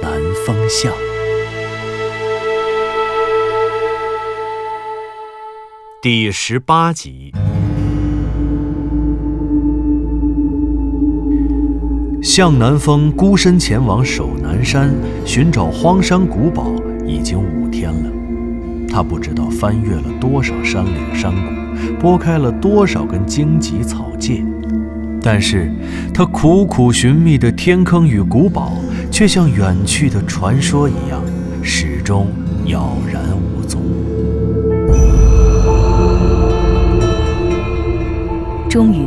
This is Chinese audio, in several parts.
南风巷》第十八集。向南风孤身前往守南山寻找荒山古堡，已经五天了。他不知道翻越了多少山岭山谷，拨开了多少根荆棘草芥，但是他苦苦寻觅的天坑与古堡，却像远去的传说一样，始终杳然无踪。终于，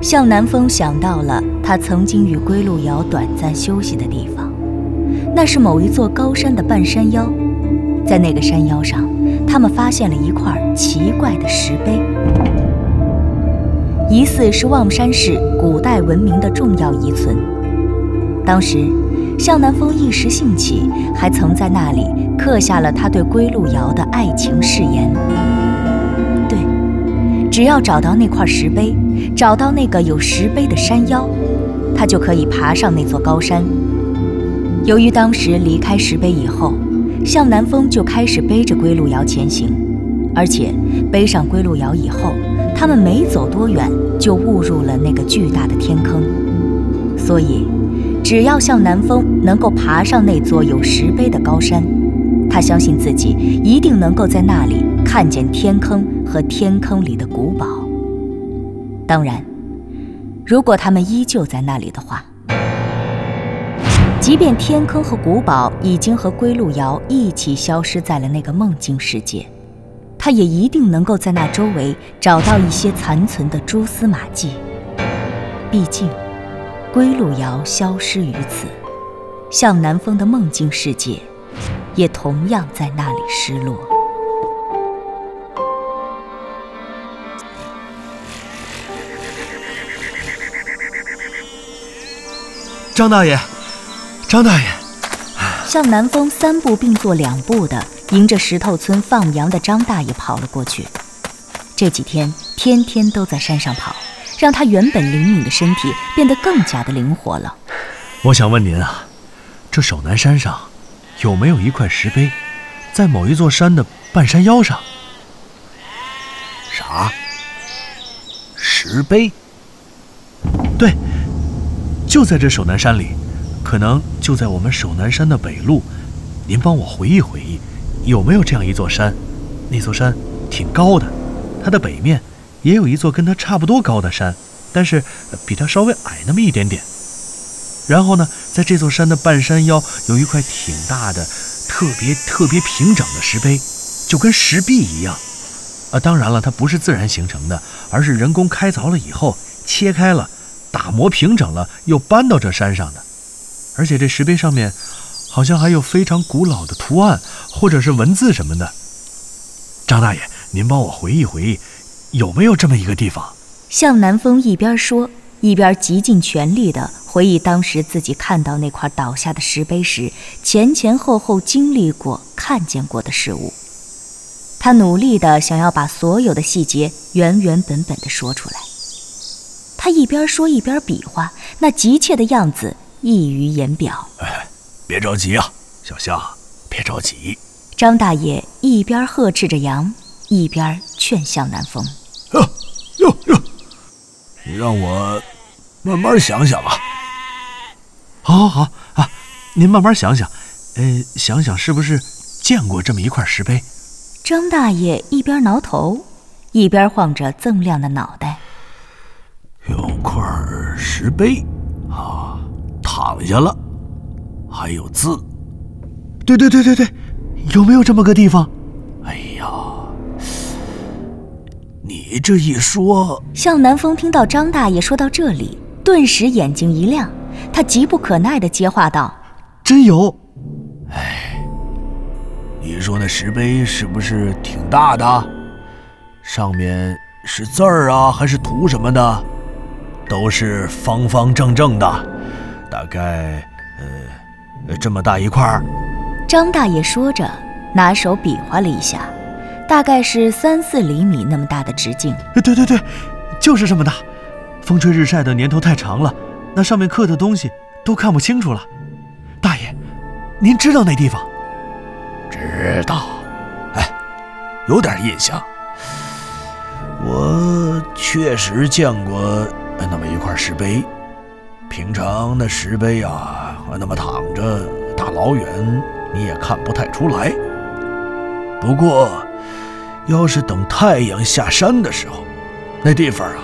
向南风想到了他曾经与归路遥短暂休息的地方，那是某一座高山的半山腰。在那个山腰上，他们发现了一块奇怪的石碑，疑似是望山市古代文明的重要遗存。当时，向南风一时兴起，还曾在那里刻下了他对归路遥的爱情誓言。对。只要找到那块石碑，找到那个有石碑的山腰，他就可以爬上那座高山。由于当时离开石碑以后，向南风就开始背着归路遥前行，而且背上归路遥以后，他们没走多远就误入了那个巨大的天坑。所以，只要向南风能够爬上那座有石碑的高山，他相信自己一定能够在那里看见天坑和天坑里的古堡。当然，如果他们依旧在那里的话，即便天坑和古堡已经和归路遥一起消失在了那个梦境世界，他也一定能够在那周围找到一些残存的蛛丝马迹。毕竟，归路遥消失于此，向南风的梦境世界也同样在那里失落。张大爷，张大爷，向南风三步并作两步的迎着石头村放羊的张大爷跑了过去。这几天天天都在山上跑，让他原本灵敏的身体变得更加的灵活了。我想问您啊，这守南山上有没有一块石碑，在某一座山的半山腰上？啥？石碑？对，就在这守南山里，可能就在我们守南山的北路。您帮我回忆回忆，有没有这样一座山？那座山挺高的，它的北面也有一座跟它差不多高的山，但是比它稍微矮那么一点点。然后呢，在这座山的半山腰有一块挺大的、特别特别平整的石碑，就跟石壁一样。啊，当然了，它不是自然形成的，而是人工开凿了以后切开了。打磨平整了，又搬到这山上的，而且这石碑上面好像还有非常古老的图案或者是文字什么的。张大爷，您帮我回忆回忆，有没有这么一个地方？向南风一边说，一边极尽全力地回忆当时自己看到那块倒下的石碑时，前前后后经历过、看见过的事物。他努力地想要把所有的细节原原本本地说出来。他一边说一边比划，那急切的样子溢于言表。哎，别着急啊，小夏，别着急。张大爷一边呵斥着羊，一边劝向南风：“哟哟哟，你让我慢慢想想啊。好，好，好啊，您慢慢想想，呃，想想是不是见过这么一块石碑？”张大爷一边挠头，一边晃着锃亮的脑袋。有块石碑，啊，躺下了，还有字。对对对对对，有没有这么个地方？你这一说，向南风听到张大爷说到这里，顿时眼睛一亮，他急不可耐地接话道：“真有！哎，你说那石碑是不是挺大的？上面是字儿啊，还是图什么的？都是方方正正的，大概呃这么大一块儿。张大爷说着，拿手比划了一下，大概是三四厘米那么大的直径。对对对，就是这么大。风吹日晒的年头太长了，那上面刻的东西都看不清楚了。大爷，您知道那地方？知道，哎，有点印象。我确实见过那么一块石碑。平常那石碑啊，那么躺着，大老远你也看不太出来。不过，要是等太阳下山的时候，那地方啊，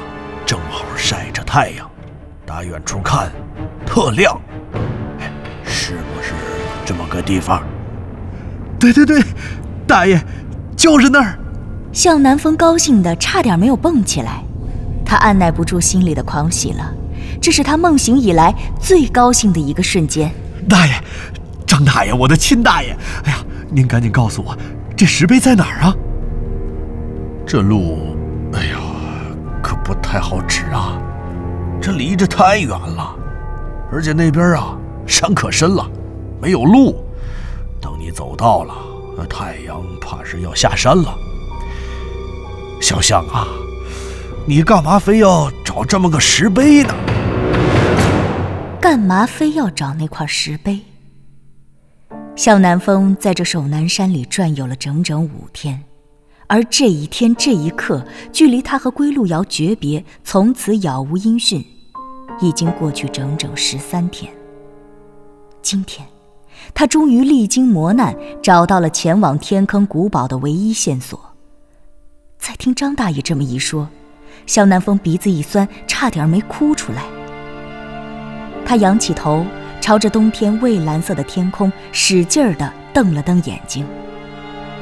正好晒着太阳，打远处看，特亮。是不是这么个地方？对对对，大爷，就是那儿。向南风高兴的差点没有蹦起来，他按耐不住心里的狂喜了，这是他梦醒以来最高兴的一个瞬间。大爷，张大爷，我的亲大爷，哎呀，您赶紧告诉我，这石碑在哪儿啊？这路，哎呀，可不太好指啊，这离着太远了，而且那边啊。山可深了，没有路。等你走到了，那太阳怕是要下山了。小象啊，你干嘛非要找这么个石碑呢？干嘛非要找那块石碑？向南风在这守南山里转悠了整整五天，而这一天这一刻，距离他和归路遥诀别，从此杳无音讯，已经过去整整十三天。今天，他终于历经磨难，找到了前往天坑古堡的唯一线索。再听张大爷这么一说，向南风鼻子一酸，差点没哭出来。他仰起头，朝着冬天蔚蓝色的天空，使劲儿地瞪了瞪眼睛，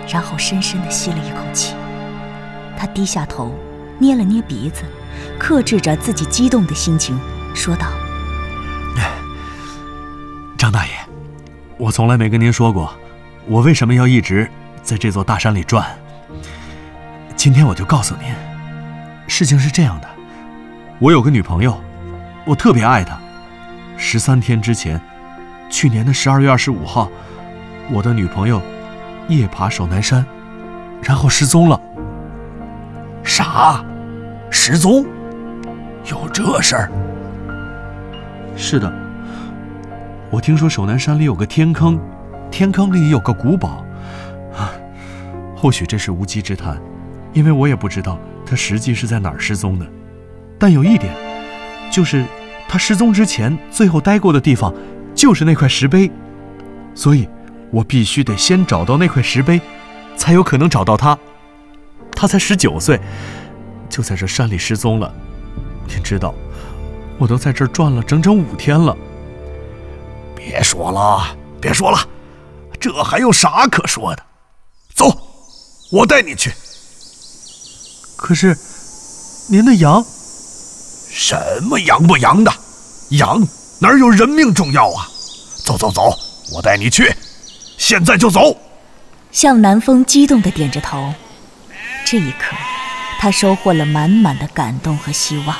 然后深深地吸了一口气。他低下头，捏了捏鼻子，克制着自己激动的心情，说道。张大爷，我从来没跟您说过，我为什么要一直在这座大山里转。今天我就告诉您，事情是这样的，我有个女朋友，我特别爱她。十三天之前，去年的十二月二十五号，我的女朋友夜爬守南山，然后失踪了。啥？失踪？有这事儿？是的。我听说守南山里有个天坑，天坑里有个古堡，啊，或许这是无稽之谈，因为我也不知道他实际是在哪儿失踪的。但有一点，就是他失踪之前最后待过的地方，就是那块石碑，所以，我必须得先找到那块石碑，才有可能找到他。他才十九岁，就在这山里失踪了。您知道，我都在这儿转了整整五天了。别说了，别说了，这还有啥可说的？走，我带你去。可是，您的羊？什么羊不羊的？羊哪有人命重要啊？走走走，我带你去，现在就走。向南风激动地点着头。这一刻，他收获了满满的感动和希望。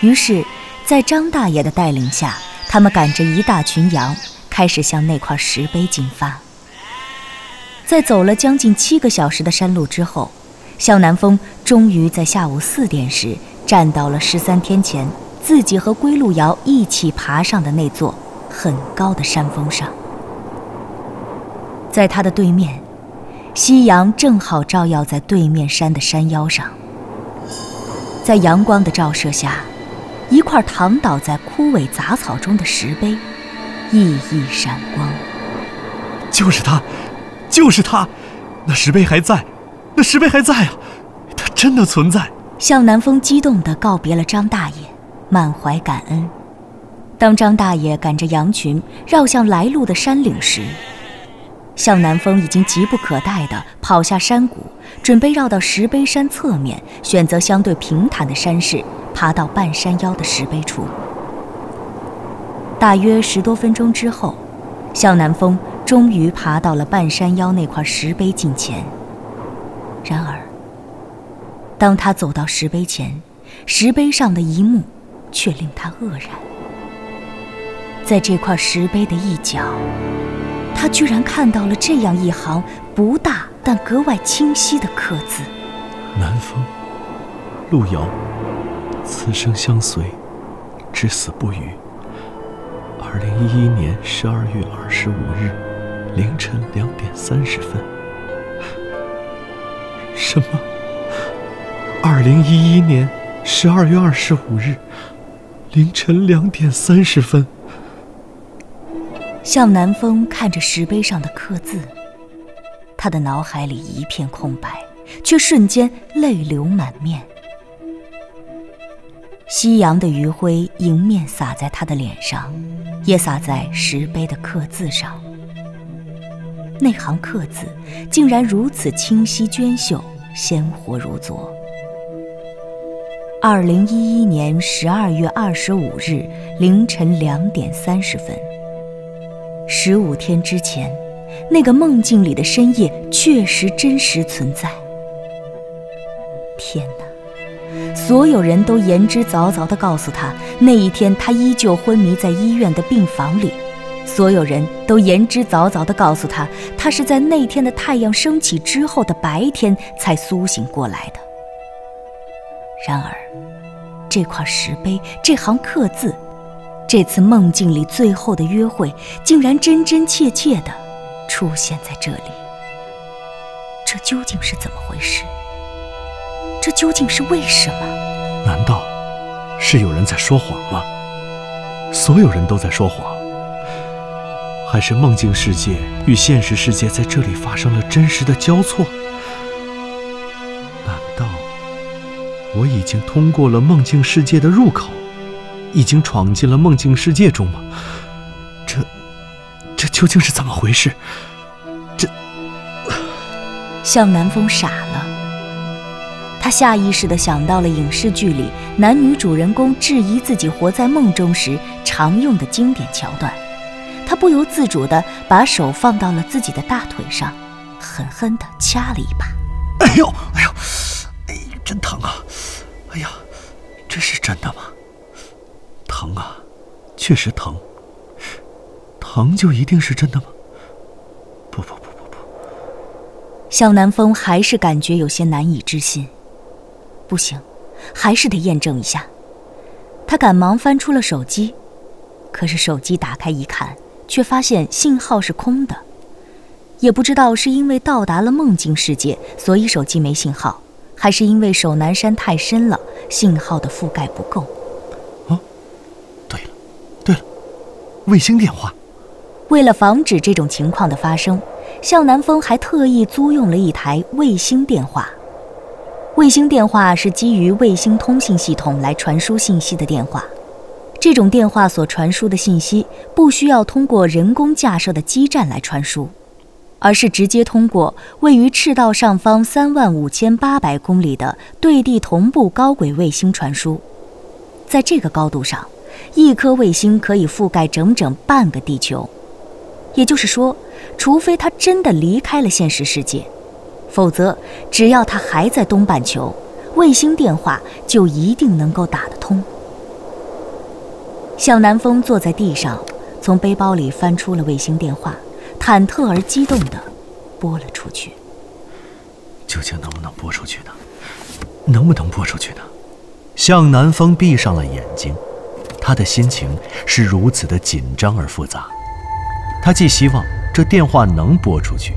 于是，在张大爷的带领下。他们赶着一大群羊，开始向那块石碑进发。在走了将近七个小时的山路之后，向南风终于在下午四点时站到了十三天前自己和归路遥一起爬上的那座很高的山峰上。在他的对面，夕阳正好照耀在对面山的山腰上，在阳光的照射下。一块躺倒在枯萎杂草中的石碑，熠熠闪光。就是他，就是他，那石碑还在，那石碑还在啊，它真的存在。向南风激动地告别了张大爷，满怀感恩。当张大爷赶着羊群绕向来路的山岭时，向南风已经急不可待地跑下山谷，准备绕到石碑山侧面，选择相对平坦的山势。爬到半山腰的石碑处，大约十多分钟之后，向南风终于爬到了半山腰那块石碑近前。然而，当他走到石碑前，石碑上的一幕却令他愕然。在这块石碑的一角，他居然看到了这样一行不大但格外清晰的刻字：“南风，路遥，此生相随，至死不渝。二零一一年十二月二十五日凌晨两点三十分。”什么？二零一一年十二月二十五日凌晨两点三十分。向南风看着石碑上的刻字，他的脑海里一片空白，却瞬间泪流满面。夕阳的余晖迎面洒在他的脸上，也洒在石碑的刻字上。那行刻字竟然如此清晰娟秀，鲜活如昨。二零一一年十二月二十五日凌晨两点三十分。十五天之前，那个梦境里的深夜确实真实存在。天哪！所有人都言之凿凿地告诉他，那一天他依旧昏迷在医院的病房里。所有人都言之凿凿地告诉他，他是在那天的太阳升起之后的白天才苏醒过来的。然而，这块石碑，这行刻字。这次梦境里最后的约会，竟然真真切切的出现在这里。这究竟是怎么回事？这究竟是为什么？难道是有人在说谎吗？所有人都在说谎，还是梦境世界与现实世界在这里发生了真实的交错？我已经通过了梦境世界的入口？已经闯进了梦境世界中吗？这，这究竟是怎么回事？这……向南风傻了，他下意识地想到了影视剧里男女主人公质疑自己活在梦中时常用的经典桥段，他不由自主地把手放到了自己的大腿上，狠狠地掐了一把。哎呦，哎呦，哎，真疼啊！哎呀，这是真的吗？疼啊，确实疼。疼就一定是真的吗？不不不不不。向南风还是感觉有些难以置信。不行，还是得验证一下。他赶忙翻出了手机，可是手机打开一看，却发现信号是空的。也不知道是因为到达了梦境世界，所以手机没信号，还是因为守南山太深了，信号的覆盖不够。对了，对了卫星电话。为了防止这种情况的发生，向南风还特意租用了一台卫星电话。卫星电话是基于卫星通信系统来传输信息的电话。这种电话所传输的信息不需要通过人工架设的基站来传输，而是直接通过位于赤道上方三万五千八百公里的对地同步高轨卫星传输。在这个高度上。一颗卫星可以覆盖整整半个地球，也就是说，除非它真的离开了现实世界，否则只要它还在东半球，卫星电话就一定能够打得通。向南风坐在地上，从背包里翻出了卫星电话，忐忑而激动地拨了出去。究竟能不能拨出去呢？能不能拨出去呢？向南风闭上了眼睛。他的心情是如此的紧张而复杂，他既希望这电话能拨出去，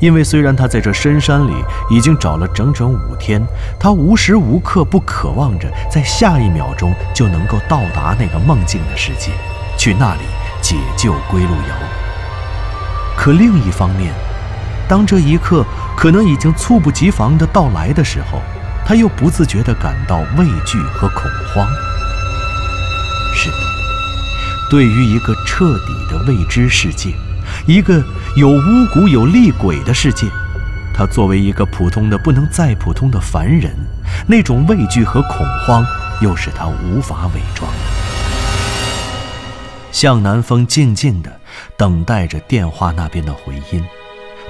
因为虽然他在这深山里已经找了整整五天，他无时无刻不渴望着在下一秒钟就能够到达那个梦境的世界，去那里解救归路遥。可另一方面，当这一刻可能已经猝不及防的到来的时候，他又不自觉地感到畏惧和恐慌。是的，对于一个彻底的未知世界，一个有巫蛊有厉鬼的世界，他作为一个普通的不能再普通的凡人，那种畏惧和恐慌又使他无法伪装。向南风静静地等待着电话那边的回音，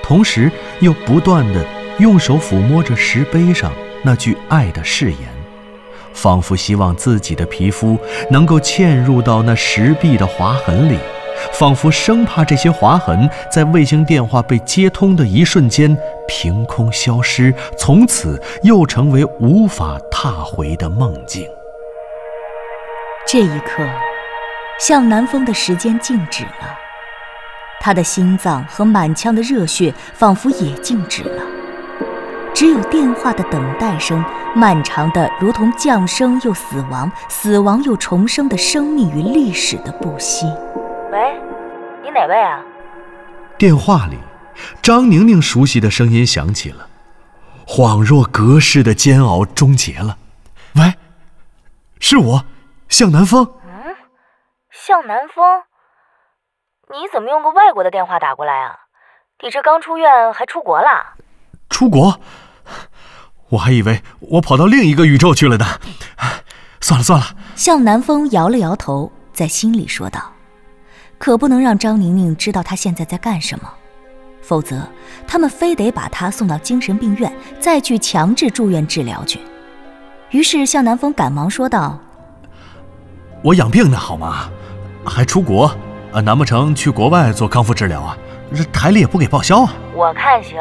同时又不断的用手抚摸着石碑上那句爱的誓言，仿佛希望自己的皮肤能够嵌入到那石壁的划痕里，仿佛生怕这些划痕在卫星电话被接通的一瞬间凭空消失，从此又成为无法踏回的梦境。这一刻。向南风的时间静止了，他的心脏和满腔的热血仿佛也静止了，只有电话的等待声，漫长的如同降生又死亡、死亡又重生的生命与历史的不息。喂，你哪位啊？电话里，张宁宁熟悉的声音响起了，恍若隔世的煎熬终结了。喂，是我，向南风。嗯向南风，你怎么用个外国的电话打过来啊？你这刚出院还出国了？出国？我还以为我跑到另一个宇宙去了呢。算了算了。向南风摇了摇头，在心里说道：“可不能让张宁宁知道他现在在干什么，否则他们非得把他送到精神病院，再去强制住院治疗去。”于是向南风赶忙说道：“我养病呢，好吗？”还出国？啊，难不成去国外做康复治疗啊？这台里也不给报销啊？我看行，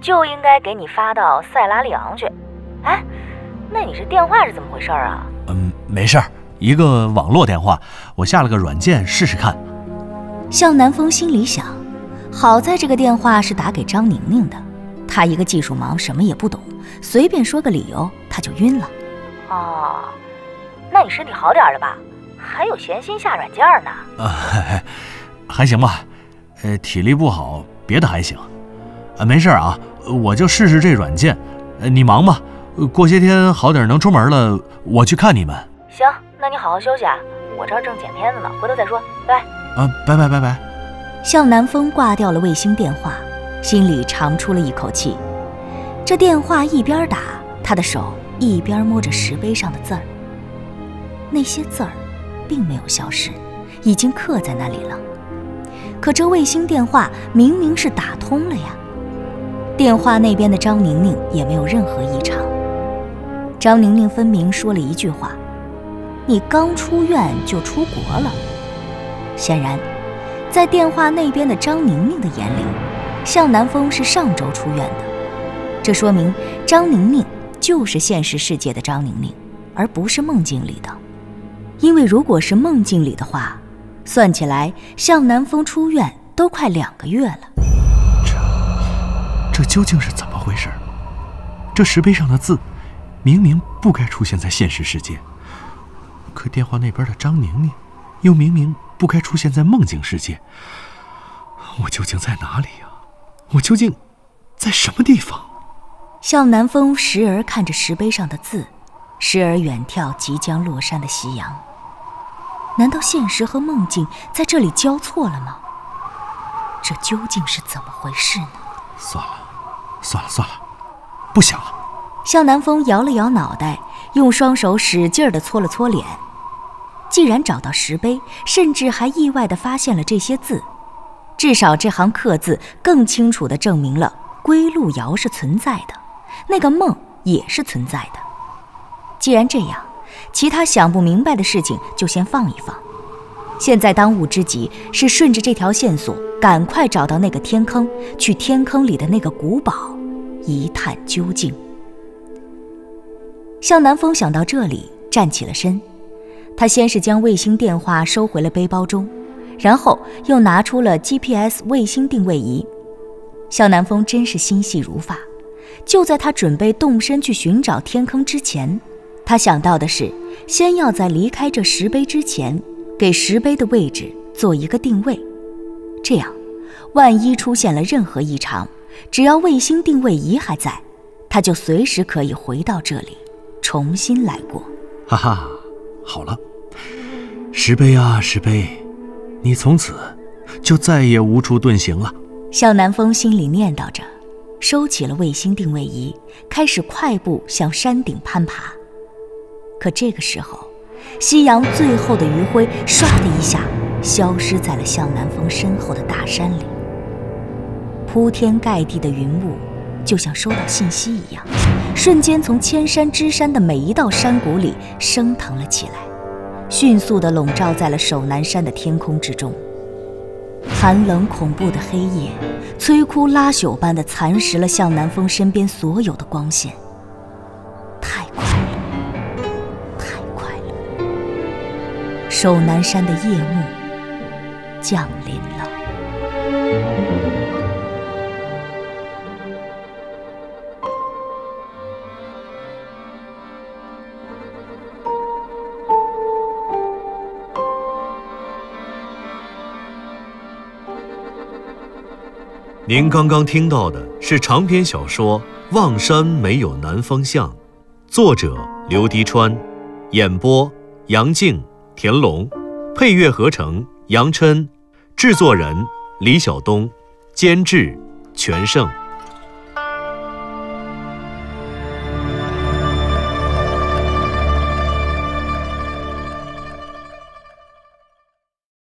就应该给你发到塞拉利昂去。哎，那你这电话是怎么回事啊？嗯，没事儿，一个网络电话，我下了个软件试试看。向南风心里想，好在这个电话是打给张宁宁的，他一个技术盲，什么也不懂，随便说个理由他就晕了。哦，那你身体好点了吧？还有闲心下软件呢？啊，还行吧，呃，体力不好，别的还行。啊，没事啊，我就试试这软件。呃，你忙吧，过些天好点能出门了，我去看你们。行，那你好好休息啊，我这儿正剪片子呢，回头再说，拜。啊，拜拜拜拜。向南风挂掉了卫星电话，心里长出了一口气。这电话一边打，他的手一边摸着石碑上的字儿，那些字儿。并没有消失，已经刻在那里了。可这卫星电话明明是打通了呀！电话那边的张宁宁也没有任何异常。张宁宁分明说了一句话：“你刚出院就出国了。”显然，在电话那边的张宁宁的眼里，向南风是上周出院的。这说明张宁宁就是现实世界的张宁宁，而不是梦境里的。因为如果是梦境里的话，算起来向南风出院都快两个月了。这这究竟是怎么回事？这石碑上的字，明明不该出现在现实世界，可电话那边的张宁宁，又明明不该出现在梦境世界。我究竟在哪里呀？我究竟在什么地方？向南风时而看着石碑上的字，时而远眺即将落山的夕阳。难道现实和梦境在这里交错了吗？这究竟是怎么回事呢？算了，算了，算了，不想了。向南风摇了摇脑袋，用双手使劲地搓了搓脸。既然找到石碑，甚至还意外地发现了这些字，至少这行刻字更清楚地证明了归路遥是存在的，那个梦也是存在的。既然这样。其他想不明白的事情就先放一放，现在当务之急是顺着这条线索，赶快找到那个天坑，去天坑里的那个古堡一探究竟。向南风想到这里，站起了身，他先是将卫星电话收回了背包中，然后又拿出了 GPS 卫星定位仪。向南风真是心细如发，就在他准备动身去寻找天坑之前。他想到的是，先要在离开这石碑之前，给石碑的位置做一个定位，这样，万一出现了任何异常，只要卫星定位仪还在，他就随时可以回到这里，重新来过。哈哈，好了，石碑啊石碑，你从此就再也无处遁形了。向南风心里念叨着，收起了卫星定位仪，开始快步向山顶攀爬。可这个时候，夕阳最后的余晖唰的一下消失在了向南风身后的大山里。铺天盖地的云雾，就像收到信息一样，瞬间从千山之山的每一道山谷里升腾了起来，迅速地笼罩在了守南山的天空之中。寒冷恐怖的黑夜，摧枯拉朽般的蚕食了向南风身边所有的光线。守南山的夜幕降临了。您刚刚听到的是长篇小说《望山没有南方向》，作者刘迪川，演播杨静、田龙，配乐合成杨琛，制作人李晓东，监制全胜。